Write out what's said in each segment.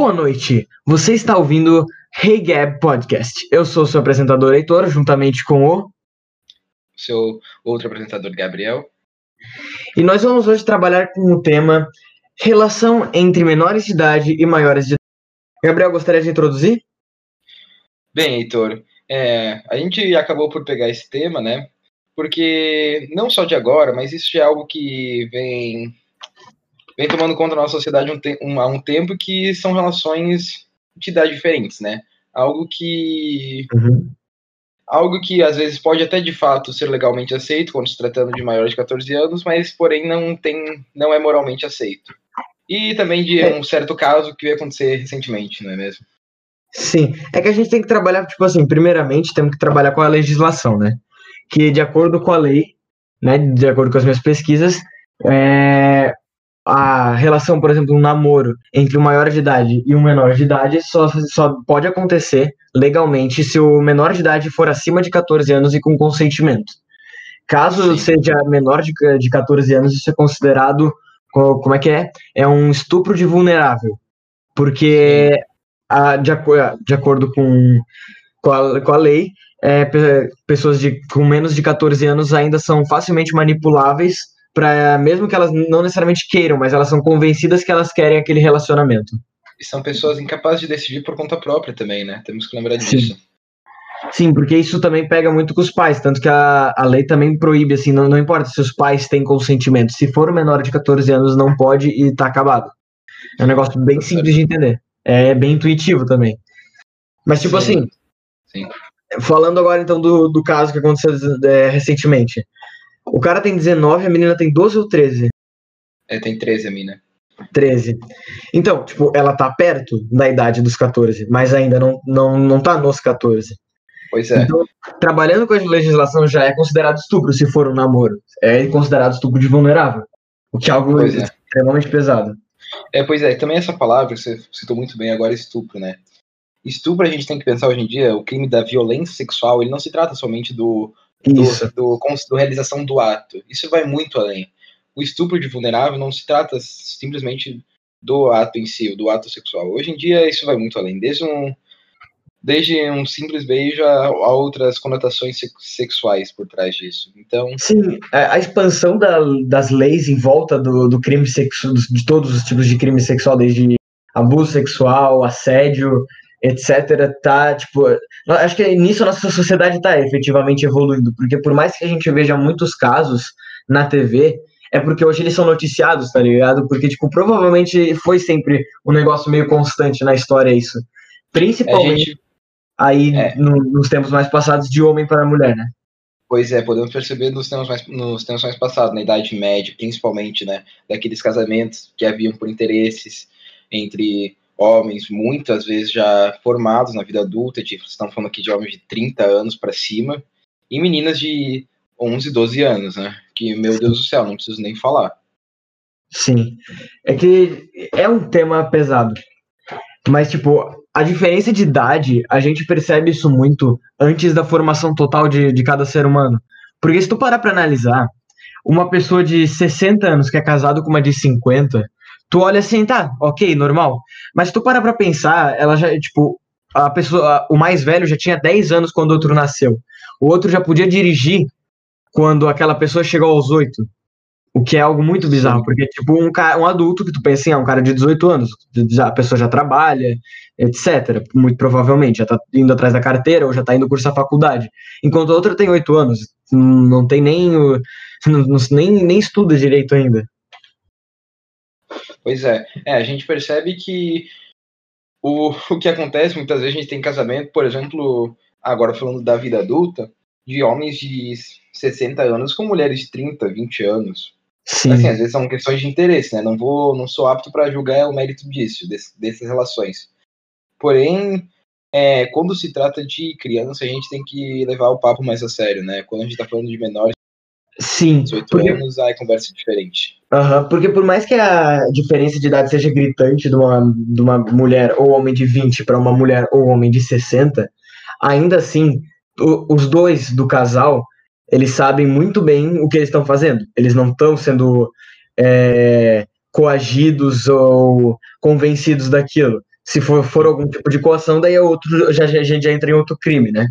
Boa noite. Você está ouvindo Hey Gab Podcast. Eu sou seu apresentador Heitor, juntamente com o seu outro apresentador Gabriel. E nós vamos hoje trabalhar com o tema relação entre menores de idade e maiores de idade. Gabriel, gostaria de introduzir? Bem, Heitor, é, a gente acabou por pegar esse tema, né? Porque não só de agora, mas isso é algo que vem vem tomando conta da nossa sociedade um um, há um tempo que são relações de idade diferentes, né? Algo que. Uhum. Algo que às vezes pode até de fato ser legalmente aceito quando se tratando de maiores de 14 anos, mas porém não tem, não é moralmente aceito. E também de é. um certo caso que veio acontecer recentemente, não é mesmo? Sim, é que a gente tem que trabalhar, tipo assim, primeiramente temos que trabalhar com a legislação, né? Que de acordo com a lei, né, de acordo com as minhas pesquisas, é, a relação, por exemplo, um namoro entre um maior de idade e um menor de idade só, só pode acontecer legalmente se o menor de idade for acima de 14 anos e com consentimento. Caso Sim. seja menor de, de 14 anos, isso é considerado, como é que é? É um estupro de vulnerável. Porque, a, de, de acordo com, com, a, com a lei, é, pessoas de, com menos de 14 anos ainda são facilmente manipuláveis para mesmo que elas não necessariamente queiram, mas elas são convencidas que elas querem aquele relacionamento. E são pessoas incapazes de decidir por conta própria também, né? Temos que lembrar disso. Sim. Sim, porque isso também pega muito com os pais, tanto que a, a lei também proíbe, assim, não, não importa se os pais têm consentimento, se for menor de 14 anos, não pode e tá acabado. É um negócio bem simples de entender. É bem intuitivo também. Mas, tipo Sim. assim, Sim. falando agora então do, do caso que aconteceu é, recentemente. O cara tem 19, a menina tem 12 ou 13? É, tem 13 a mina. 13. Então, tipo, ela tá perto da idade dos 14, mas ainda não, não, não tá nos 14. Pois é. Então, trabalhando com a legislação já é considerado estupro se for um namoro. É considerado estupro de vulnerável. O que é algo pois é. extremamente pesado. É, pois é, também essa palavra, você citou muito bem agora, estupro, né? Estupro, a gente tem que pensar hoje em dia, o crime da violência sexual, ele não se trata somente do do, do, do, realização do ato. Isso vai muito além. O estupro de vulnerável não se trata simplesmente do ato em si, do ato sexual. Hoje em dia isso vai muito além, desde um desde um simples beijo a, a outras conotações sexuais por trás disso. Então, sim, a, expansão da, das leis em volta do, do crime sexual, de todos os tipos de crime sexual, desde abuso sexual, assédio, etc, tá, tipo, acho que nisso a nossa sociedade tá efetivamente evoluindo, porque por mais que a gente veja muitos casos na TV, é porque hoje eles são noticiados, tá ligado? Porque, tipo, provavelmente foi sempre um negócio meio constante na história isso. Principalmente gente, aí é. no, nos tempos mais passados de homem para mulher, né? Pois é, podemos perceber nos tempos, mais, nos tempos mais passados, na Idade Média, principalmente, né? Daqueles casamentos que haviam por interesses entre homens, muitas vezes já formados na vida adulta, tipo, estão falando aqui de homens de 30 anos para cima, e meninas de 11, 12 anos, né? Que, meu Deus do céu, não preciso nem falar. Sim. É que é um tema pesado. Mas, tipo, a diferença de idade, a gente percebe isso muito antes da formação total de, de cada ser humano. Porque se tu parar pra analisar, uma pessoa de 60 anos que é casado com uma de 50, tu olha assim, tá, ok, normal. Mas tu para pra pensar, ela já, tipo, a pessoa, o mais velho já tinha 10 anos quando o outro nasceu. O outro já podia dirigir quando aquela pessoa chegou aos 8. O que é algo muito bizarro, porque, tipo, um, cara, um adulto que tu pensa assim, é um cara de 18 anos, a pessoa já trabalha, etc. Muito provavelmente, já tá indo atrás da carteira ou já tá indo cursar faculdade. Enquanto o outro tem 8 anos, não tem nem, não, nem, nem estuda direito ainda. Pois é. é, a gente percebe que o, o que acontece, muitas vezes a gente tem casamento, por exemplo, agora falando da vida adulta, de homens de 60 anos com mulheres de 30, 20 anos. Sim. Assim, às vezes são questões de interesse, né? Não vou, não sou apto para julgar o mérito disso, desse, dessas relações. Porém, é, quando se trata de criança, a gente tem que levar o papo mais a sério, né? Quando a gente está falando de menores, Sim. 18 porque... anos, aí conversa diferente. Uhum, porque por mais que a diferença de idade seja gritante de uma, de uma mulher ou homem de 20 para uma mulher ou homem de 60, ainda assim, o, os dois do casal, eles sabem muito bem o que eles estão fazendo. Eles não estão sendo é, coagidos ou convencidos daquilo. Se for, for algum tipo de coação, daí é outro, já, a gente já entra em outro crime, né?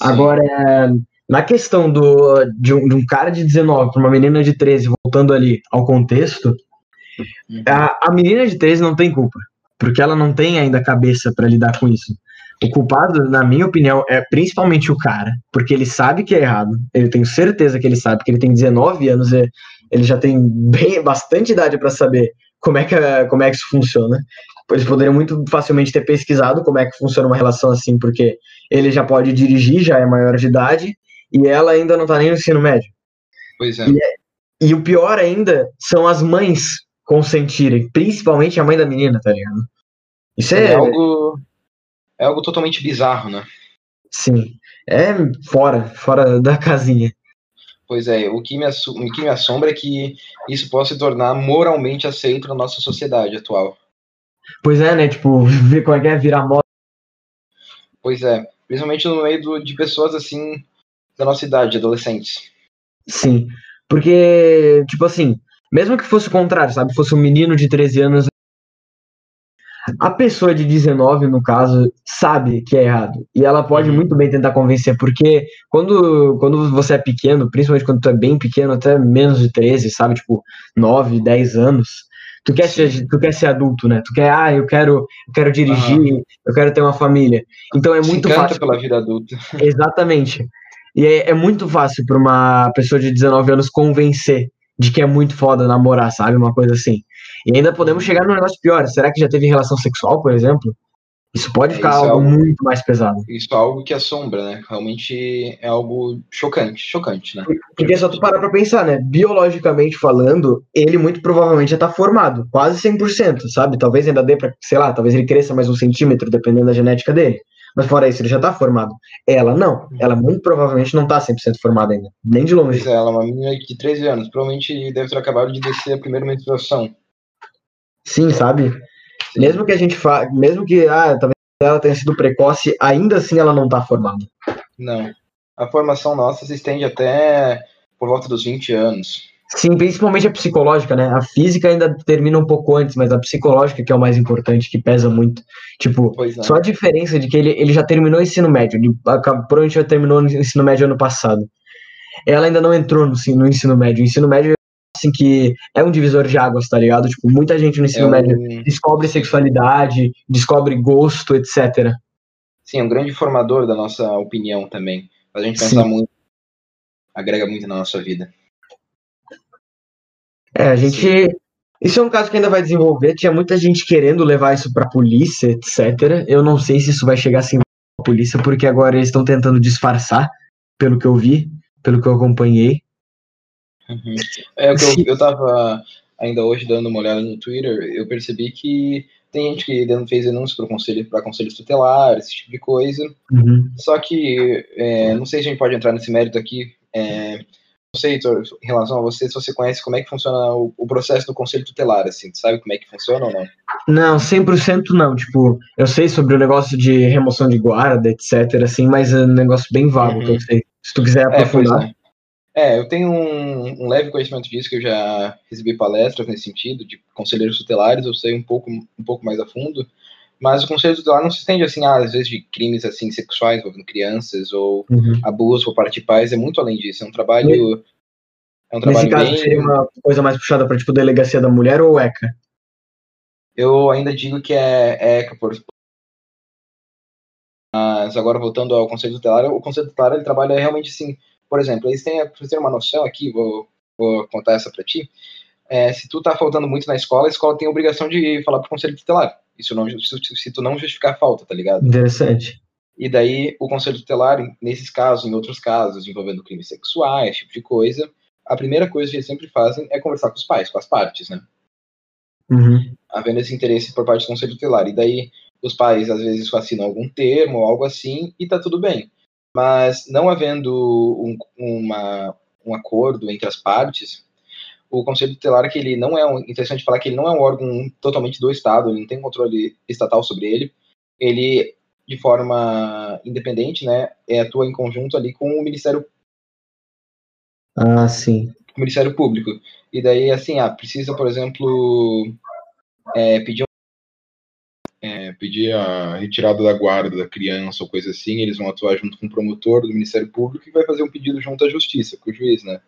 Sim. Agora, na questão do, de, um, de um cara de 19 para uma menina de 13, voltando ali ao contexto, uhum. a, a menina de 13 não tem culpa, porque ela não tem ainda cabeça para lidar com isso. O culpado, na minha opinião, é principalmente o cara, porque ele sabe que é errado. Eu tenho certeza que ele sabe, porque ele tem 19 anos, e ele já tem bem, bastante idade para saber como é, que, como é que isso funciona. Eles poderiam muito facilmente ter pesquisado como é que funciona uma relação assim, porque ele já pode dirigir, já é maior de idade, e ela ainda não tá nem no ensino médio. Pois é. E, é, e o pior ainda são as mães consentirem, principalmente a mãe da menina, tá ligado? Isso é, é algo é algo totalmente bizarro, né? Sim, é fora, fora da casinha. Pois é, o que, me o que me assombra é que isso possa se tornar moralmente aceito na nossa sociedade atual. Pois é, né? Tipo, ver como é que é virar moda. Pois é, principalmente no meio do, de pessoas assim da nossa idade, adolescentes. Sim, porque, tipo assim, mesmo que fosse o contrário, sabe? Fosse um menino de 13 anos a pessoa de 19, no caso, sabe que é errado. E ela pode uhum. muito bem tentar convencer, porque quando, quando você é pequeno, principalmente quando tu é bem pequeno, até menos de 13, sabe? Tipo, 9, 10 anos, tu quer, ser, tu quer ser adulto, né? Tu quer, ah, eu quero, eu quero dirigir, eu quero ter uma família. Então é Se muito fácil. pela vida adulta. Exatamente. E é, é muito fácil para uma pessoa de 19 anos convencer de que é muito foda namorar, sabe? Uma coisa assim. E ainda podemos chegar num negócio pior. Será que já teve relação sexual, por exemplo? Isso pode ficar algo, é algo, muito mais pesado. Isso é algo que assombra, né? Realmente é algo chocante, chocante, né? Porque só tu parar pra pensar, né? Biologicamente falando, ele muito provavelmente já tá formado, quase 100%, sabe? Talvez ainda dê pra, sei lá, talvez ele cresça mais um centímetro, dependendo da genética dele. Mas fora isso, ele já tá formado. Ela não. Ela muito provavelmente não tá 100% formada ainda. Nem de longe. Pois é, ela é uma menina de 13 anos. Provavelmente deve ter acabado de descer a primeira menstruação. Sim, sabe? Sim. Mesmo que a gente fa... mesmo que ah, talvez ela tenha sido precoce, ainda assim ela não está formada. Não. A formação nossa se estende até por volta dos 20 anos. Sim, principalmente a psicológica, né? A física ainda termina um pouco antes, mas a psicológica que é o mais importante, que pesa muito. Tipo, é. só a diferença de que ele, ele já terminou o ensino médio, ele provavelmente já terminou o ensino médio ano passado. Ela ainda não entrou no, no ensino médio. O ensino médio assim, que é um divisor de águas, tá ligado? Tipo, muita gente no ensino é um... médio descobre sexualidade, descobre gosto, etc. Sim, é um grande formador da nossa opinião também. A gente pensar Sim. muito, agrega muito na nossa vida. É, a gente. Sim. Isso é um caso que ainda vai desenvolver. Tinha muita gente querendo levar isso pra polícia, etc. Eu não sei se isso vai chegar assim pra polícia, porque agora eles estão tentando disfarçar, pelo que eu vi, pelo que eu acompanhei. Uhum. É, o que eu, eu tava ainda hoje dando uma olhada no Twitter, eu percebi que tem gente que fez denúncia para conselho, para conselhos tutelares, esse tipo de coisa. Uhum. Só que é, não sei se a gente pode entrar nesse mérito aqui. É, não sei, Heitor, em relação a você, se você conhece como é que funciona o, o processo do conselho tutelar, assim, sabe como é que funciona ou não? Não, 100% não. Tipo, eu sei sobre o negócio de remoção de guarda, etc, assim, mas é um negócio bem vago uhum. que eu sei. Se tu quiser é, aprofundar. É, é, eu tenho um, um, leve conhecimento disso, que eu já recebi palestras nesse sentido, de conselheiros tutelares, eu sei um pouco, um pouco mais a fundo, mas o conselho tutelar não se estende, assim, às vezes de crimes, assim, sexuais envolvendo crianças, ou uhum. abuso por parte de pais, é muito além disso, é um trabalho... É um trabalho Nesse caso, bem... seria uma coisa mais puxada para, tipo, delegacia da mulher ou ECA? Eu ainda digo que é ECA, por... Mas agora, voltando ao conselho tutelar, o conselho tutelar, ele trabalha realmente, assim, por exemplo, eles têm, pra ter uma noção aqui, vou, vou contar essa para ti. É, se tu tá faltando muito na escola, a escola tem a obrigação de falar pro conselho tutelar. Isso não, se, tu não justificar a falta, tá ligado? Interessante. E daí, o conselho tutelar, nesses casos, em outros casos, envolvendo crimes sexuais, tipo de coisa, a primeira coisa que eles sempre fazem é conversar com os pais, com as partes, né? Uhum. Havendo esse interesse por parte do conselho tutelar. E daí, os pais, às vezes, assinam algum termo ou algo assim, e tá tudo bem. Mas não havendo um, uma, um acordo entre as partes, o Conselho Tutelar, que ele não é um, interessante falar que ele não é um órgão totalmente do Estado, ele não tem controle estatal sobre ele, ele, de forma independente, né, é, atua em conjunto ali com o Ministério ah, sim. O Ministério Público. E daí, assim, ah, precisa, por exemplo, é, pedir é, é, pedir a retirada da guarda da criança ou coisa assim, eles vão atuar junto com o promotor do Ministério Público e vai fazer um pedido junto à Justiça, com o juiz, né?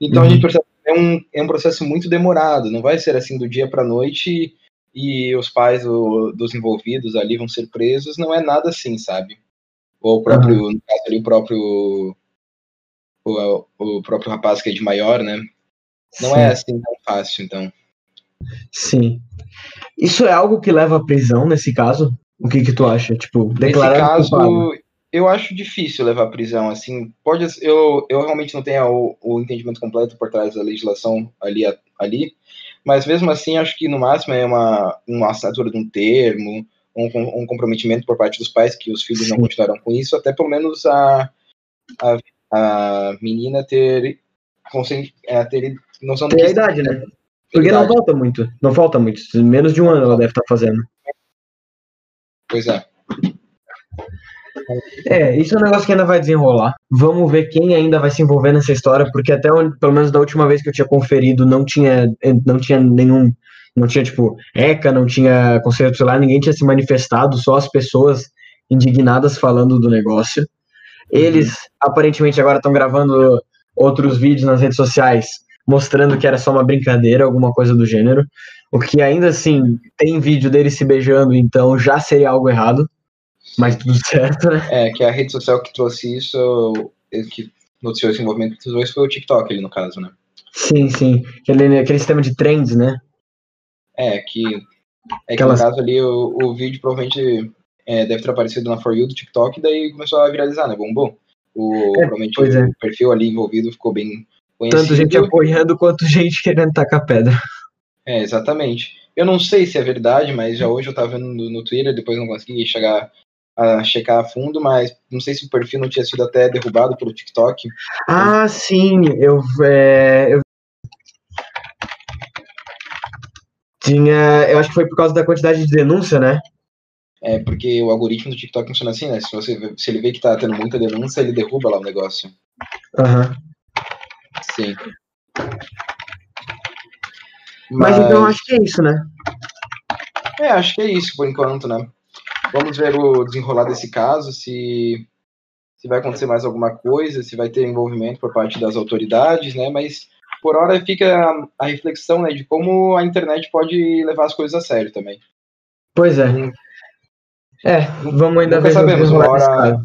Então uhum. a gente percebe que é um, é um processo muito demorado, não vai ser assim do dia para a noite e os pais do, dos envolvidos ali vão ser presos, não é nada assim, sabe? Ou o próprio, uhum. no caso ali, o próprio o, o próprio rapaz que é de maior, né? Não Sim. é assim tão fácil, então. Sim. Isso é algo que leva à prisão nesse caso? O que que tu acha? Tipo, declarar Nesse caso, eu acho difícil levar à prisão, assim, pode eu, eu realmente não tenho o, o entendimento completo por trás da legislação ali, ali, mas mesmo assim acho que no máximo é uma, uma assinatura de um termo, um, um comprometimento por parte dos pais que os filhos não continuarão com isso, até pelo menos a, a, a menina ter, é, ter noção Tem a idade, né? Porque não falta muito. Não falta muito. Menos de um ano ela deve estar fazendo. Pois é. É, isso é um negócio que ainda vai desenrolar. Vamos ver quem ainda vai se envolver nessa história, porque até onde, pelo menos da última vez que eu tinha conferido, não tinha, não tinha nenhum. Não tinha, tipo, ECA, não tinha conselho tutelar, ninguém tinha se manifestado, só as pessoas indignadas falando do negócio. Eles, uhum. aparentemente, agora estão gravando outros vídeos nas redes sociais mostrando que era só uma brincadeira, alguma coisa do gênero. O que ainda assim tem vídeo dele se beijando, então já seria algo errado. Mas tudo certo, né? É, que a rede social que trouxe isso, que noticiou esse movimento dos dois foi o TikTok, ali no caso, né? Sim, sim. Aquele, aquele sistema de trends, né? É, que. É que Aquelas... no caso ali o, o vídeo provavelmente é, deve ter aparecido na For You do TikTok, daí começou a viralizar, né? Bombou. O, é, provavelmente o é. perfil ali envolvido ficou bem Conhecido. Tanto gente apoiando quanto gente querendo tacar pedra. É, exatamente. Eu não sei se é verdade, mas já hoje eu tava vendo no, no Twitter, depois não consegui chegar a checar a fundo, mas não sei se o perfil não tinha sido até derrubado pelo TikTok. Ah, sim, eu, é, eu tinha, eu acho que foi por causa da quantidade de denúncia, né? É, porque o algoritmo do TikTok funciona assim, né? Se, você, se ele vê que tá tendo muita denúncia, ele derruba lá o negócio. Aham. Uhum. Sim. Mas... Mas então acho que é isso, né? É, acho que é isso por enquanto, né? Vamos ver o desenrolar desse caso, se, se vai acontecer mais alguma coisa, se vai ter envolvimento por parte das autoridades, né? Mas por hora fica a, a reflexão né, de como a internet pode levar as coisas a sério também. Pois é. Hum. É, vamos ainda Nunca ver. sabemos, uma hora,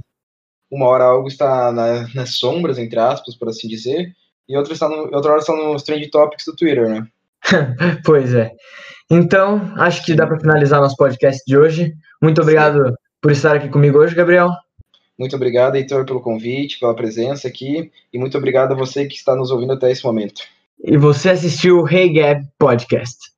uma hora algo está na, nas sombras, entre aspas, por assim dizer, e outra, está no, outra hora está nos trend topics do Twitter, né? pois é. Então, acho que dá para finalizar nosso podcast de hoje. Muito obrigado Sim. por estar aqui comigo hoje, Gabriel. Muito obrigado, Heitor, pelo convite, pela presença aqui. E muito obrigado a você que está nos ouvindo até esse momento. E você assistiu o Hey Gab Podcast.